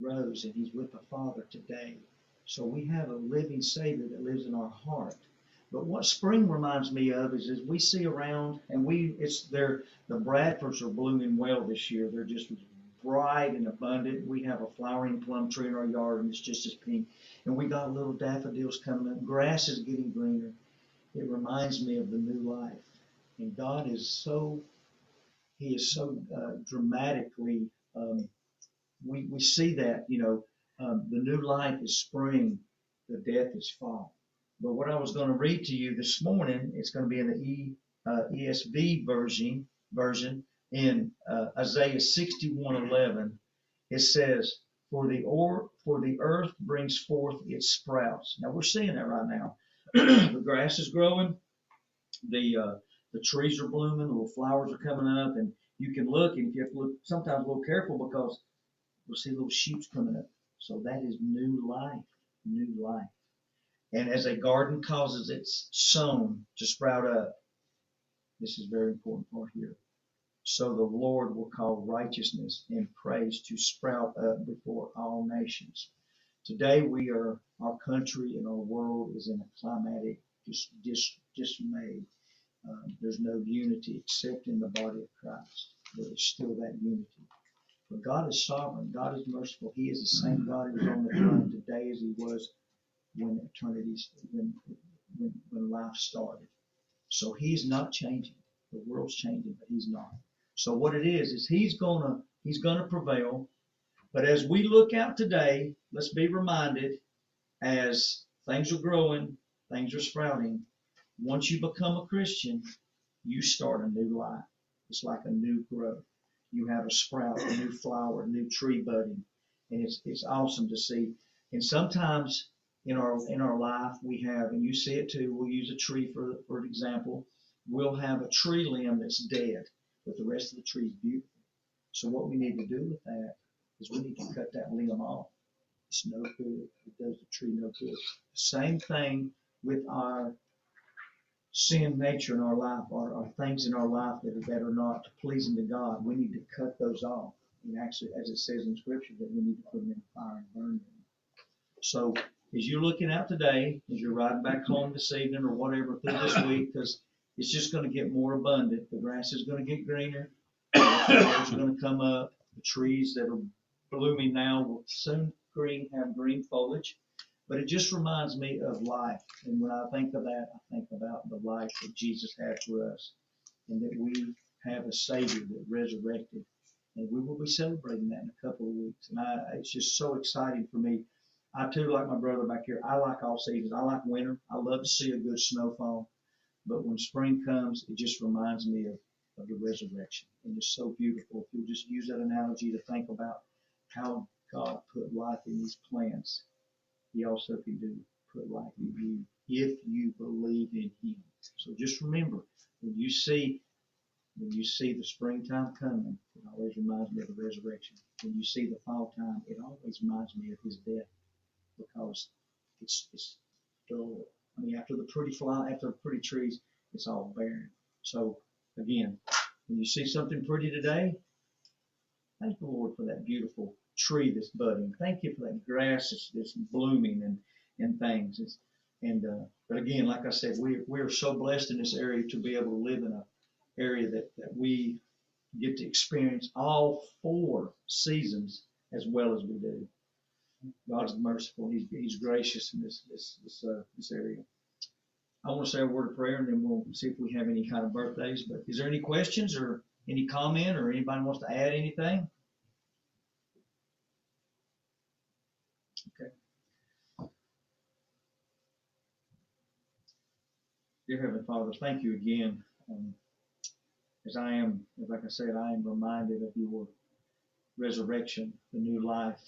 rose and he's with the Father today. So we have a living Savior that lives in our heart. But what spring reminds me of is as we see around and we it's there the Bradfords are blooming well this year. They're just bright and abundant. We have a flowering plum tree in our yard and it's just as pink. And we got little daffodils coming up. Grass is getting greener. It reminds me of the new life. And God is so He is so uh, dramatically um, we, we see that, you know, um, the new life is spring, the death is fall. But what I was going to read to you this morning, it's going to be in the e, uh, ESV version, version in uh, Isaiah 61:11. It says, "For the or for the earth brings forth its sprouts." Now we're seeing that right now. the grass is growing, the uh, the trees are blooming, little flowers are coming up, and you can look and you have to look sometimes a little careful because we'll see little shoots coming up. So that is new life, new life. And as a garden causes its sown to sprout up, this is very important part here. So the Lord will call righteousness and praise to sprout up before all nations. Today we are, our country and our world is in a climatic dis, dis, dismay. Um, there's no unity except in the body of Christ. There is still that unity. But God is sovereign. God is merciful. He is the same God who is on the throne today as he was when eternity, when, when, when life started. So he's not changing. The world's changing, but he's not. So what it is, is he's gonna, he's gonna prevail. But as we look out today, let's be reminded as things are growing, things are sprouting. Once you become a Christian, you start a new life. It's like a new growth you have a sprout, a new flower, a new tree budding, and it's it's awesome to see. And sometimes in our in our life we have, and you see it too. We'll use a tree for for example. We'll have a tree limb that's dead, but the rest of the tree is beautiful. So what we need to do with that is we need to cut that limb off. It's no good. It does the tree no good. Same thing with our sin nature in our life or, or things in our life that are, that are not pleasing to God, we need to cut those off. And actually, as it says in Scripture, that we need to put them in the fire and burn them. So, as you're looking out today, as you're riding back home this evening or whatever through this week, because it's just going to get more abundant. The grass is going to get greener. The flowers are going to come up. The trees that are blooming now will soon green have green foliage. But it just reminds me of life. And when I think of that, I think about the life that Jesus had for us and that we have a Savior that resurrected. And we will be celebrating that in a couple of weeks. And I, it's just so exciting for me. I too, like my brother back here, I like all seasons. I like winter. I love to see a good snowfall. But when spring comes, it just reminds me of, of the resurrection. And it's so beautiful. If you'll just use that analogy to think about how God put life in these plants he also can do put life in you if you believe in him. So just remember, when you see when you see the springtime coming, it always reminds me of the resurrection. When you see the fall time, it always reminds me of his death because it's it's dull. I mean, after the pretty fly, after the pretty trees, it's all barren. So again, when you see something pretty today, thank the Lord for that beautiful tree that's budding. Thank you for that grass that's, that's blooming and, and things. It's, and uh, but again, like I said, we we're so blessed in this area to be able to live in a area that, that we get to experience all four seasons as well as we do. God's merciful. He's, he's gracious in this this this, uh, this area. I want to say a word of prayer and then we'll see if we have any kind of birthdays. But is there any questions or any comment or anybody wants to add anything? Dear Heavenly Father, thank you again. Um, as I am, like I said, I am reminded of your resurrection, the new life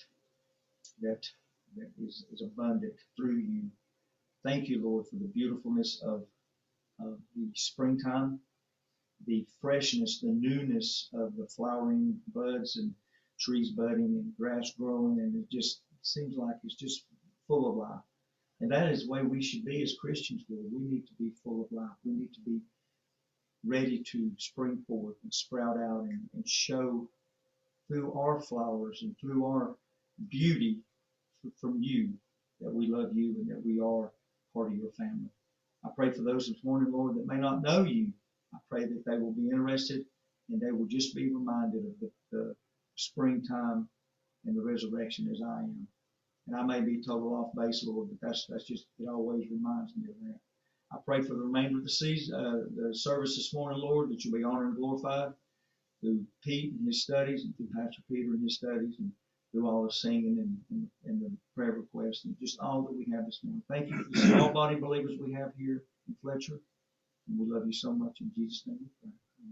that, that is, is abundant through you. Thank you, Lord, for the beautifulness of, of the springtime, the freshness, the newness of the flowering buds and trees budding and grass growing, and it just seems like it's just full of life. And that is the way we should be as Christians, Lord. We need to be full of life. We need to be ready to spring forth and sprout out and, and show through our flowers and through our beauty from you that we love you and that we are part of your family. I pray for those this morning, Lord, that may not know you. I pray that they will be interested and they will just be reminded of the, the springtime and the resurrection as I am. And I may be total off base, Lord, but that's that's just it always reminds me of that. I pray for the remainder of the season, uh, the service this morning, Lord, that you'll be honored and glorified through Pete and his studies, and through Pastor Peter and his studies, and through all the singing and, and, and the prayer requests, and just all that we have this morning. Thank you for the small body believers we have here in Fletcher, and we love you so much in Jesus' name.